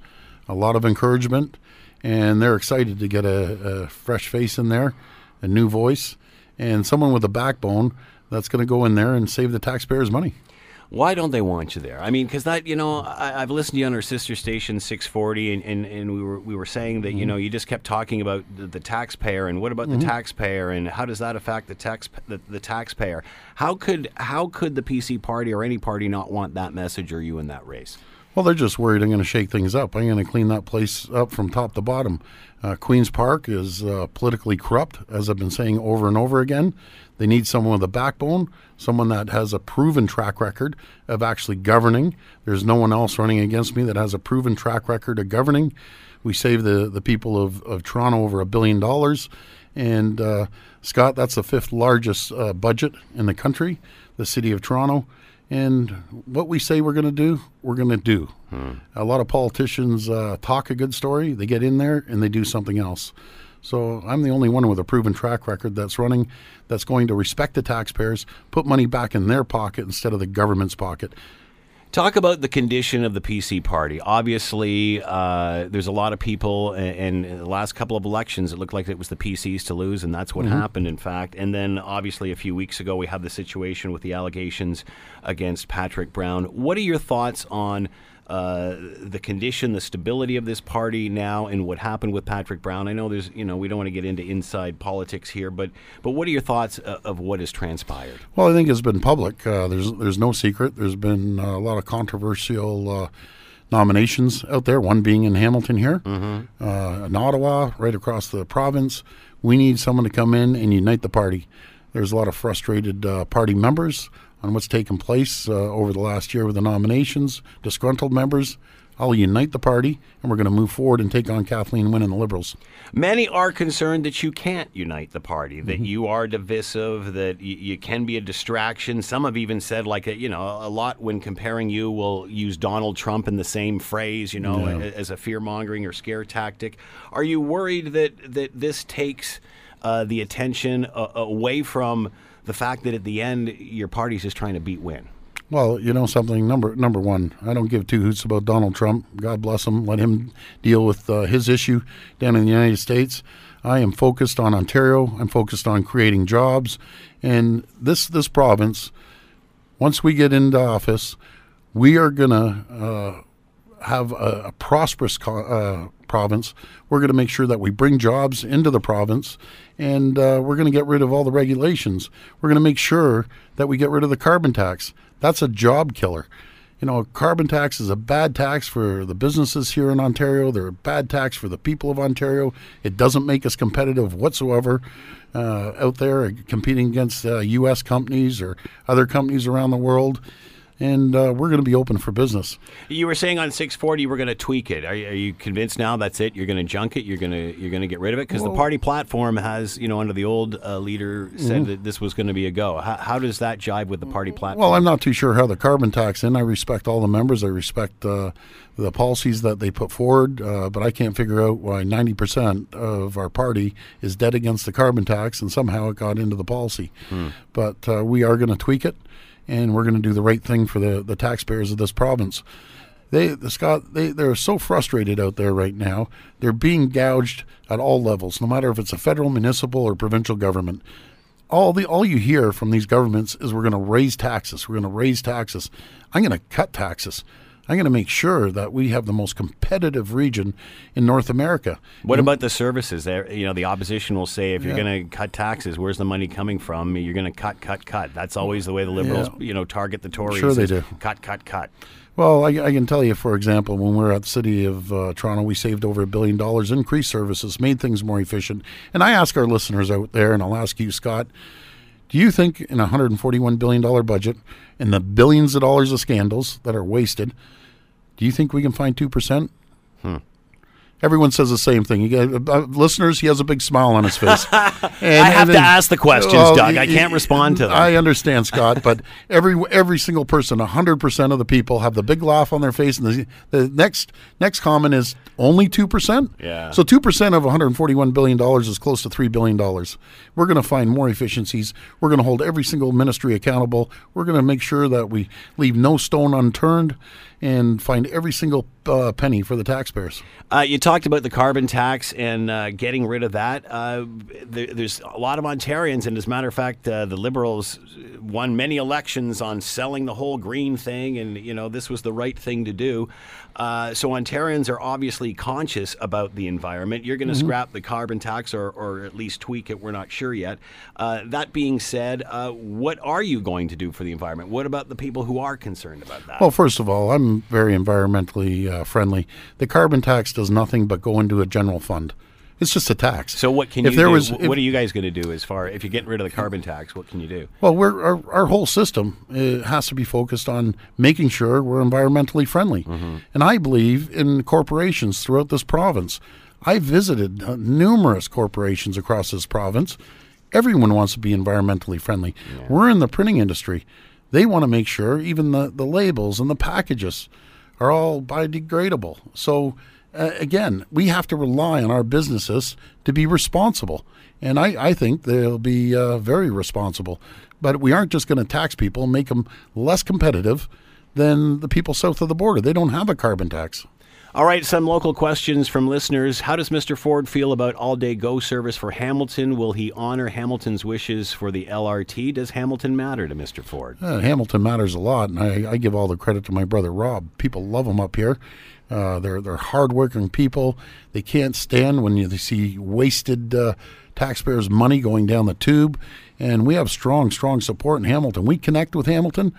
a lot of encouragement, and they're excited to get a, a fresh face in there, a new voice, and someone with a backbone that's going to go in there and save the taxpayers money. Why don't they want you there? I mean, because that you know, I, I've listened to you on our sister station 640, and, and, and we were we were saying that you know you just kept talking about the, the taxpayer and what about the taxpayer and how does that affect the tax the, the taxpayer? How could how could the PC party or any party not want that message or you in that race? Well, they're just worried I'm going to shake things up. I'm going to clean that place up from top to bottom. Uh, Queen's Park is uh, politically corrupt, as I've been saying over and over again. They need someone with a backbone, someone that has a proven track record of actually governing. There's no one else running against me that has a proven track record of governing. We saved the, the people of, of Toronto over a billion dollars. And uh, Scott, that's the fifth largest uh, budget in the country, the city of Toronto. And what we say we're going to do, we're going to do. A lot of politicians uh, talk a good story, they get in there and they do something else. So I'm the only one with a proven track record that's running, that's going to respect the taxpayers, put money back in their pocket instead of the government's pocket. Talk about the condition of the PC party. Obviously, uh, there's a lot of people, and, and the last couple of elections, it looked like it was the PCs to lose, and that's what happened, in fact. And then, obviously, a few weeks ago, we had the situation with the allegations against Patrick Brown. What are your thoughts on uh, the condition, the stability of this party now, and what happened with Patrick Brown? I know there's, you know, we don't want to get into inside politics here, but but what are your thoughts uh, of what has transpired? Well, I think it's been public. Uh, there's there's no secret. There's been uh, a lot of controversial uh, nominations out there. One being in Hamilton here, uh, in Ottawa, right across the province. We need someone to come in and unite the party. There's a lot of frustrated uh, party members on what's taken place uh, over the last year with the nominations. Disgruntled members. I'll unite the party, and we're going to move forward and take on Kathleen Wynne and the Liberals. Many are concerned that you can't unite the party, that Mm-hmm. you are divisive, that y- you can be a distraction. Some have even said, like, a, you know, a lot when comparing you will use Donald Trump in the same phrase, you know, Yeah. a- as a fear mongering or scare tactic. Are you worried that that this takes uh, the attention uh, away from the fact that at the end your party's just trying to beat win? Well, you know something. Number number one, I don't give two hoots about Donald Trump. God bless him. Let him deal with uh, his issue down in the United States. I am focused on Ontario. I'm focused on creating jobs, and this this province. Once we get into office, we are gonna uh, have a, a prosperous co- uh, province. We're going to make sure that we bring jobs into the province, and uh, we're going to get rid of all the regulations. We're going to make sure that we get rid of the carbon tax. That's a job killer. You know, a carbon tax is a bad tax for the businesses here in Ontario. They're a bad tax for the people of Ontario. It doesn't make us competitive whatsoever uh, out there competing against uh, U.S. companies or other companies around the world. And uh, we're going to be open for business. You were saying on 640 you were going to tweak it. Are, you- are you convinced now that's it? You're going to junk it. You're going to you're going to get rid of it because the party platform has you know under the old uh, leader said that this was going to be a go. How, how does that jive with the party platform? Well, I'm not too sure how the carbon tax in. I respect all the members. I respect uh, the policies that they put forward, uh, but I can't figure out why 90% of our party is dead against the carbon tax, and somehow it got into the policy. But uh, we are going to tweak it, and we're going to do the right thing for the, the taxpayers of this province. They, the Scott, they, they're so frustrated out there right now. They're being gouged at all levels, no matter if it's a federal, municipal, or provincial government all the all you hear from these governments is we're going to raise taxes. We're going to raise taxes. I'm going to cut taxes. I'm going to make sure that we have the most competitive region in North America. what about the services? There, you know, the opposition will say if you're going to cut taxes, where's the money coming from? You're going to cut, cut, cut. That's always the way the liberals, Yeah. you know, target the Tories. Sure they do. Cut, cut, cut. Well, I, I can tell you, for example, when we were at the city of uh, Toronto, we saved over a billion dollars, increased services, made things more efficient. And I ask our listeners out there, and I'll ask you, Scott, do you think in a $141 billion budget and the billions of dollars of scandals that are wasted, do you think we can find 2%? Everyone says the same thing. You get, uh, listeners, he has a big smile on his face. <laughs> And, I have to ask the questions, Doug. I can't respond to them. I understand, Scott, but every every single person, hundred percent of the people have the big laugh on their face, and the the next next comment is only two percent. Yeah. So two percent of one hundred forty-one billion dollars is close to three billion dollars. We're going to find more efficiencies. We're going to hold every single ministry accountable. We're going to make sure that we leave no stone unturned, and find every single uh, penny for the taxpayers. Uh, you talked about the carbon tax and uh, getting rid of that. Uh, there, there's a lot of Ontarians, and as a matter of fact, uh, the Liberals won many elections on selling the whole green thing, and you know this was the right thing to do. Uh, so Ontarians are obviously conscious about the environment. You're going to scrap the carbon tax, or, or at least tweak it. We're not sure yet. Uh, that being said, uh, what are you going to do for the environment? What about the people who are concerned about that? Well, first of all, I'm very environmentally uh, friendly. The carbon tax does nothing but go into a general fund. It's just a tax. so what can if you there do? was, if- what are you guys going to do as far if you're getting rid of the carbon tax? What can you do? Well, we're, our, our whole system uh, has to be focused on making sure we're environmentally friendly. And I believe in corporations throughout this province. I visited uh, numerous corporations across this province. Everyone wants to be environmentally friendly. We're in the printing industry. They want to make sure even the, the labels and the packages are all biodegradable. So, uh, again, we have to rely on our businesses to be responsible. And I, I think they'll be uh, very responsible. But we aren't just going to tax people and make them less competitive. than the people south of the border. They don't have a carbon tax. All right, some local questions from listeners. How does Mr. Ford feel about all day GO service for Hamilton? Will he honor Hamilton's wishes for the LRT? Does Hamilton matter to Mr. Ford? Uh, Hamilton matters a lot, and I, I, give all the credit to my brother Rob. People love him up here. Uh, they're they're hardworking people. They can't stand when you, they see wasted uh, taxpayers' money going down the tube. And we have strong, strong support in Hamilton. We connect with Hamilton,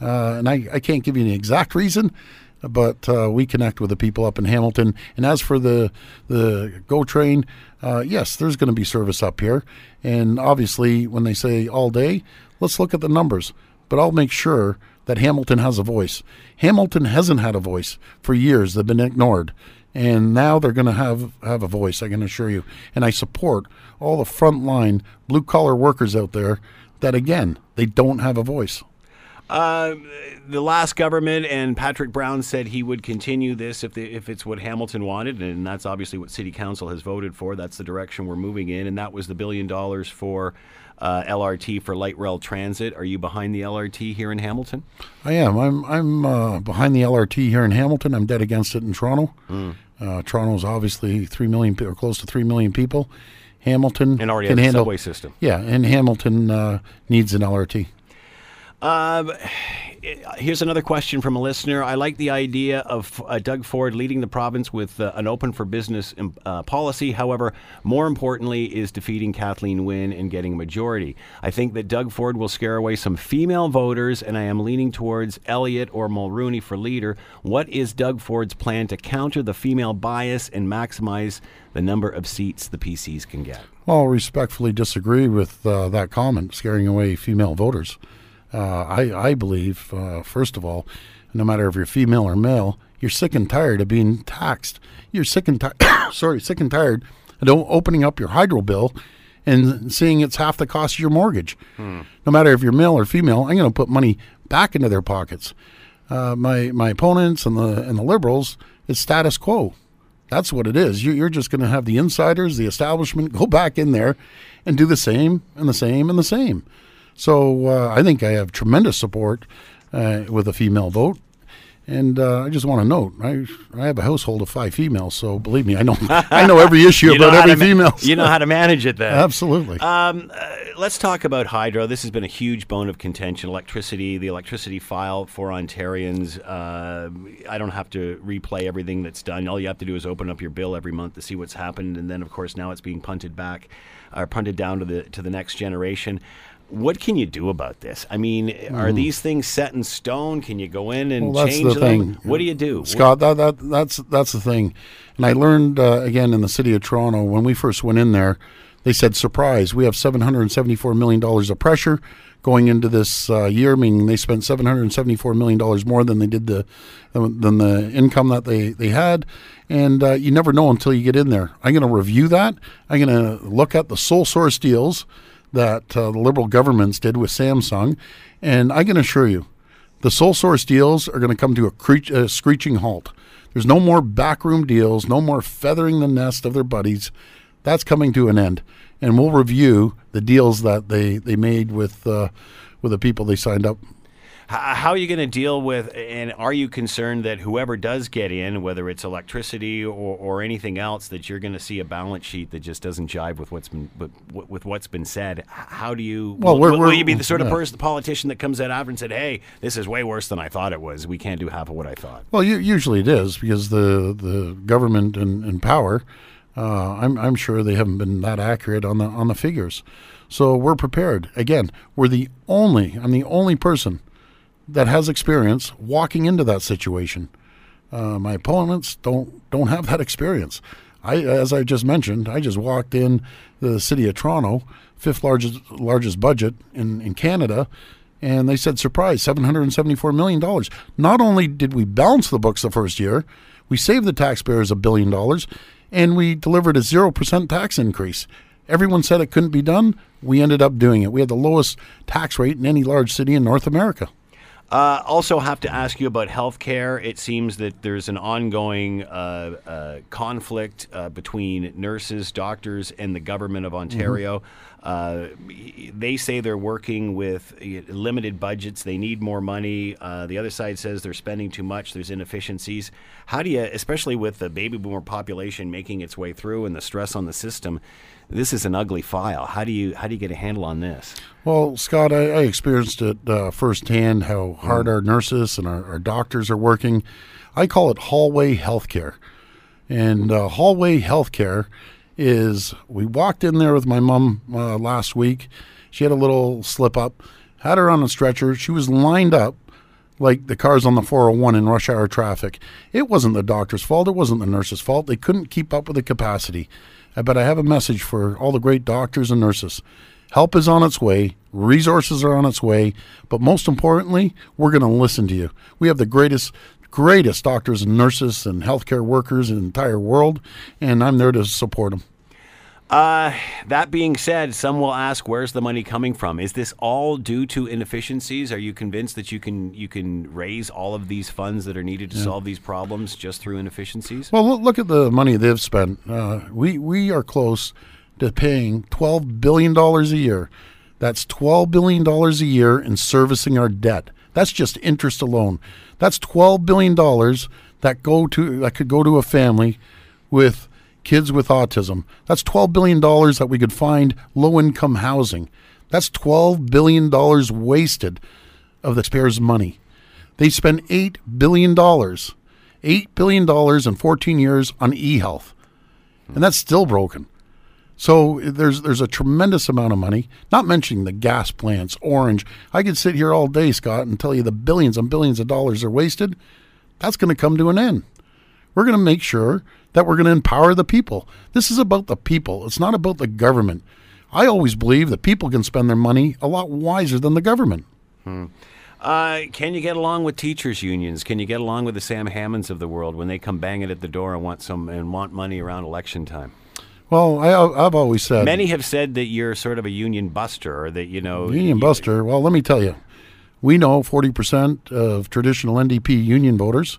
uh, and I, I can't give you an exact reason but uh, we connect with the people up in Hamilton. And as for the the GO train, uh, yes, there's going to be service up here. And obviously, when they say all day, let's look at the numbers. But I'll make sure that Hamilton has a voice. Hamilton hasn't had a voice for years; they've been ignored. And now they're going to have have a voice. I can assure you. And I support all the frontline blue collar workers out there that again they don't have a voice. Uh, the last government and Patrick Brown said he would continue this if the, if it's what Hamilton wanted, and that's obviously what City Council has voted for. That's the direction we're moving in, and that was the billion dollars for uh, LRT for light rail transit. Are you behind the LRT here in Hamilton? I am. I'm I'm uh, behind the LRT here in Hamilton. I'm dead against it in Toronto. Mm. Uh, Toronto is obviously three million or close to three million people. Hamilton and already can handle, a subway system. Yeah, and Hamilton uh, needs an LRT. Um, here's another question from a listener. I like the idea of uh, Doug Ford leading the province with uh, an open for business um, uh, policy. However, more importantly is defeating Kathleen Wynne and getting a majority. I think that Doug Ford will scare away some female voters, and I am leaning towards Elliott or Mulroney for leader. What is Doug Ford's plan to counter the female bias and maximize the number of seats the PCs can get? I'll respectfully disagree with uh, that comment, scaring away female voters. Uh, I, I believe, uh, first of all, no matter if you're female or male, you're sick and tired of being taxed. You're sick and tired, <coughs> sorry, sick and tired of opening up your hydro bill and seeing it's half the cost of your mortgage. Hmm. No matter if you're male or female, I'm going to put money back into their pockets. Uh, my my opponents and the and the liberals, it's status quo. That's what it is. You, you're just going to have the insiders, the establishment, go back in there and do the same and the same and the same. So uh, I think I have tremendous support uh, with a female vote. And uh, I just want to note, I, I have a household of five females, so believe me, I know <laughs> I know every issue about every ma- female. You know how to manage it, then. Absolutely. Um, uh, let's talk about hydro. This has been a huge bone of contention. Electricity, the electricity file for Ontarians. Uh, I don't have to replay everything that's done. All you have to do is open up your bill every month to see what's happened, and then, of course, now it's being punted back or punted down to the to the next generation what can you do about this? I mean, mm. are these things set in stone? Can you go in and well, change the them? Thing. What do you do, Scott? That, that that's that's the thing. And I learned uh, again in the city of Toronto when we first went in there. They said, "Surprise! We have seven hundred seventy-four million dollars of pressure going into this uh, year." Meaning they spent seven hundred seventy-four million dollars more than they did the than the income that they they had. And uh, you never know until you get in there. I'm going to review that. I'm going to look at the sole source deals that uh, the liberal governments did with Samsung. And I can assure you, the sole source deals are going to come to a, cre- a screeching halt. There's no more backroom deals, no more feathering the nest of their buddies. That's coming to an end. And we'll review the deals that they, they made with, uh, with the people they signed up how are you going to deal with, and are you concerned that whoever does get in, whether it's electricity or, or anything else, that you're going to see a balance sheet that just doesn't jive with what's been with, with what's been said? How do you? Well, will, we're, will, we're, you be the sort of yeah. person, the politician that comes out after and said, "Hey, this is way worse than I thought it was. We can't do half of what I thought." Well, usually it is because the the government and, and power. Uh, I'm I'm sure they haven't been that accurate on the on the figures, so we're prepared. Again, we're the only. I'm the only person that has experience walking into that situation. Uh, my opponents don't don't have that experience. I, as I just mentioned, I just walked in the city of Toronto, fifth largest largest budget in, in Canada, and they said, surprise, seven hundred and seventy four million dollars. Not only did we balance the books the first year, we saved the taxpayers a billion dollars, and we delivered a zero percent tax increase. Everyone said it couldn't be done. We ended up doing it. We had the lowest tax rate in any large city in North America. Uh, also, have to ask you about health care. It seems that there's an ongoing uh, uh, conflict uh, between nurses, doctors, and the government of Ontario. Uh, they say they're working with uh, limited budgets. They need more money. Uh, the other side says they're spending too much. There's inefficiencies. How do you, especially with the baby boomer population making its way through and the stress on the system, this is an ugly file. How do you how do you get a handle on this? Well, Scott, I, I experienced it uh, firsthand how hard our nurses and our, our doctors are working. I call it hallway healthcare. And uh, hallway healthcare is we walked in there with my mom uh, last week. She had a little slip up, had her on a stretcher. She was lined up like the cars on the 401 in rush hour traffic. It wasn't the doctor's fault. It wasn't the nurse's fault. They couldn't keep up with the capacity. Uh, But I have a message for all the great doctors and nurses. Help is on its way. Resources are on its way. But most importantly, we're going to listen to you. We have the greatest, greatest doctors and nurses and healthcare workers in the entire world, and I'm there to support them. Uh, that being said, some will ask, "Where's the money coming from? Is this all due to inefficiencies? Are you convinced that you can you can raise all of these funds that are needed to solve these problems just through inefficiencies?" Well, look at the money they've spent. Uh, we we are close to paying twelve billion dollars a year. That's twelve billion dollars a year in servicing our debt. That's just interest alone. That's twelve billion dollars that go to that could go to a family with kids with autism. That's twelve billion dollars that we could find low income housing. That's twelve billion dollars wasted of the taxpayers' money. They spend eight billion dollars, eight billion dollars in 14 years on e-health, and that's still broken. So there's there's a tremendous amount of money. Not mentioning the gas plants, Ornge. I could sit here all day, Scott, and tell you the billions and billions of dollars are wasted. That's going to come to an end. We're going to make sure that we're going to empower the people. This is about the people. It's not about the government. I always believe that people can spend their money a lot wiser than the government. Uh, can you get along with teachers unions? Can you get along with the Sam Hammonds of the world when they come banging at the door and want some and want money around election time? Well, I, I've always said Many have said that you're sort of a union buster, or that you know Union Buster. Well, let me tell you, we know 40% of traditional NDP union voters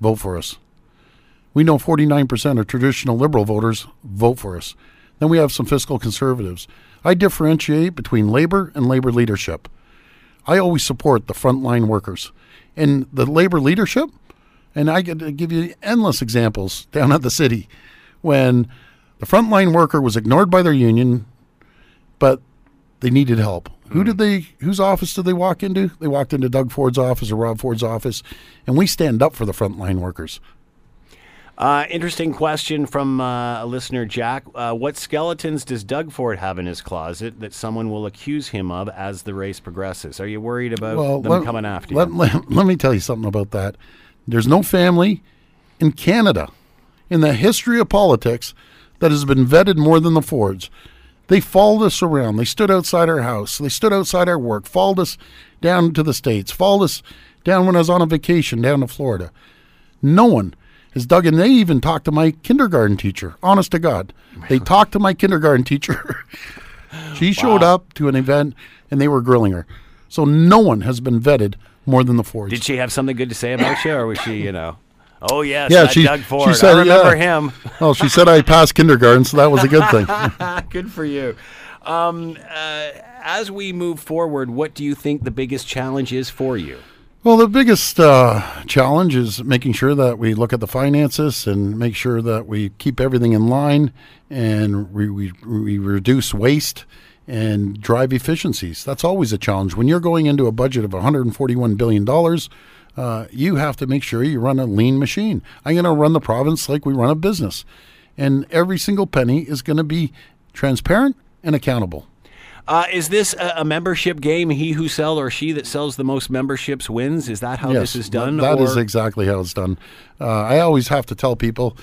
vote for us. We know 49% of traditional liberal voters vote for us. Then we have some fiscal conservatives. I differentiate between labor and labor leadership. I always support the frontline workers. And the labor leadership, and I could give you endless examples down at the city when the frontline worker was ignored by their union, but they needed help. Who hmm. did they? Whose office did they walk into? They walked into Doug Ford's office or Rob Ford's office, and we stand up for the frontline workers. Uh, interesting question from uh, a listener, Jack. Uh, what skeletons does Doug Ford have in his closet that someone will accuse him of as the race progresses? Are you worried about them let, coming after let, you? <laughs> Let, let me tell you something about that. There's no family in Canada, in the history of politics, that has been vetted more than the Fords. They followed us around. They stood outside our house. They stood outside our work. Followed us down to the states. Followed us down when I was on a vacation down to Florida. No one has dug in. They even talked to my kindergarten teacher. Honest to God, they talked to my kindergarten teacher. <laughs> she showed up to an event and they were grilling her. So no one has been vetted more than the Fords. Did she have something good to say about you, or was she, you know, oh yes, Yeah, she- Doug she Ford. said, I remember yeah. him. <laughs> Oh, she said I passed kindergarten, so that was a good thing. <laughs> Good for you. Um, uh, as we move forward, what do you think the biggest challenge is for you? Well, the biggest uh, challenge is making sure that we look at the finances and make sure that we keep everything in line and we, we, we reduce waste and drive efficiencies. That's always a challenge. When you're going into a budget of $141 billion, uh, you have to make sure you run a lean machine. I'm going to run the province like we run a business. And every single penny is going to be transparent and accountable. Uh, is this a, a membership game? He who sells or she that sells the most memberships wins. Is that how this is done? That is or- exactly how it's done. Uh, I always have to tell people.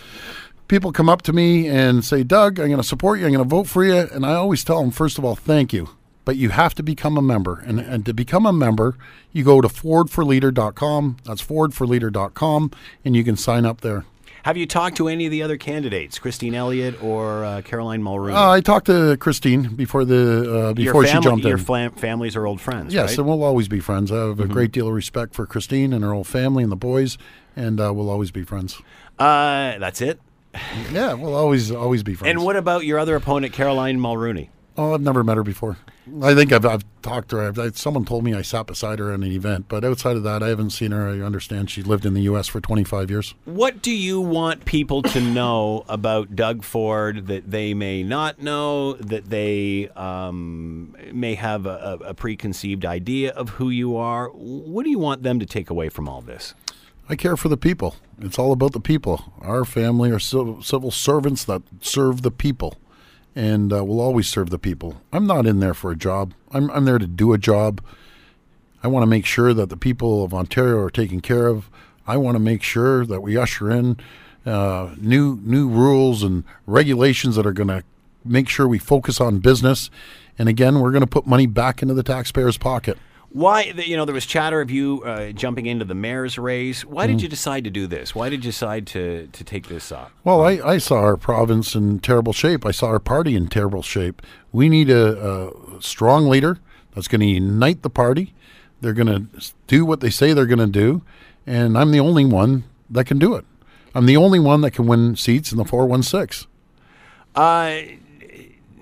People come up to me and say, "Doug, I'm going to support you. I'm going to vote for you." And I always tell them, first of all, thank you, but you have to become a member. And, and to become a member, you go to fordforleader.com. That's fordforleader.com, and you can sign up there. Have you talked to any of the other candidates, Christine Elliott or uh, Caroline Mulroney? Uh, I talked to Christine before the uh, before your she jumped your in. fam- families are old friends. yes, right? and we'll always be friends. I have a great deal of respect for Christine and her whole family and the boys, and uh, we'll always be friends. uh, that's it. Yeah, we'll always always be friends. And what about your other opponent, Caroline Mulroney? Oh, I've never met her before. I think I've, I've talked to her. I've, I, someone told me I sat beside her at an event, but outside of that, I haven't seen her. I understand she lived in the U.S. for 25 years. What do you want people to <coughs> know about Doug Ford that they may not know, that they um, may have a, a, preconceived idea of who you are? What do you want them to take away from all this? I care for the people. It's all about the people. Our family are civil servants that serve the people, and uh, will always serve the people. I'm not in there for a job. I'm, I'm there to do a job. I want to make sure that the people of Ontario are taken care of. I want to make sure that we usher in uh, new new rules and regulations that are going to make sure we focus on business. And again, we're going to put money back into the taxpayer's pocket. Why, you know, there was chatter of you uh, jumping into the mayor's race. Why did you decide to do this? Why did you decide to, to take this up? Well, I, I saw our province in terrible shape. I saw our party in terrible shape. We need a, a strong leader that's going to unite the party. They're going to do what they say they're going to do, and I'm the only one that can do it. I'm the only one that can win seats in the 416. Uh,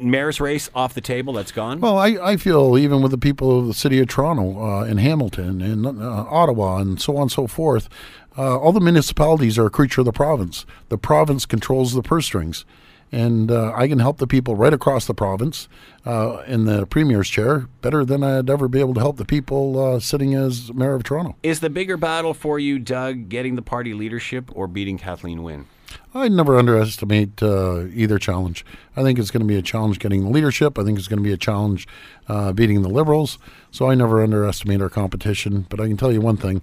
mayor's race off the table. That's gone. Well, I, I feel even with the people of the city of Toronto uh, and Hamilton and uh, Ottawa and so on and so forth, uh, all the municipalities are a creature of the province. The province controls the purse strings. And uh, I can help the people right across the province uh, in the premier's chair better than I'd ever be able to help the people uh, sitting as mayor of Toronto. Is the bigger battle for you, Doug, getting the party leadership or beating Kathleen Wynne? I never underestimate uh, either challenge. I think it's going to be a challenge getting the leadership. I think it's going to be a challenge uh, beating the Liberals. So I never underestimate our competition. But I can tell you one thing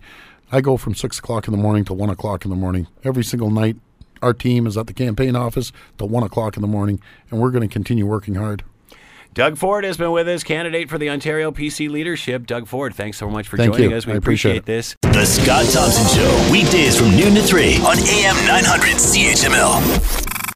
I go from 6 o'clock in the morning to 1 o'clock in the morning. Every single night, our team is at the campaign office till 1 o'clock in the morning, and we're going to continue working hard. Doug Ford has been with us, candidate for the Ontario PC leadership. Doug Ford, thanks so much for Thank joining you. us. We I appreciate appreciate it. this. The Scott Thompson Show, weekdays from noon to 3 on AM 900 CHML.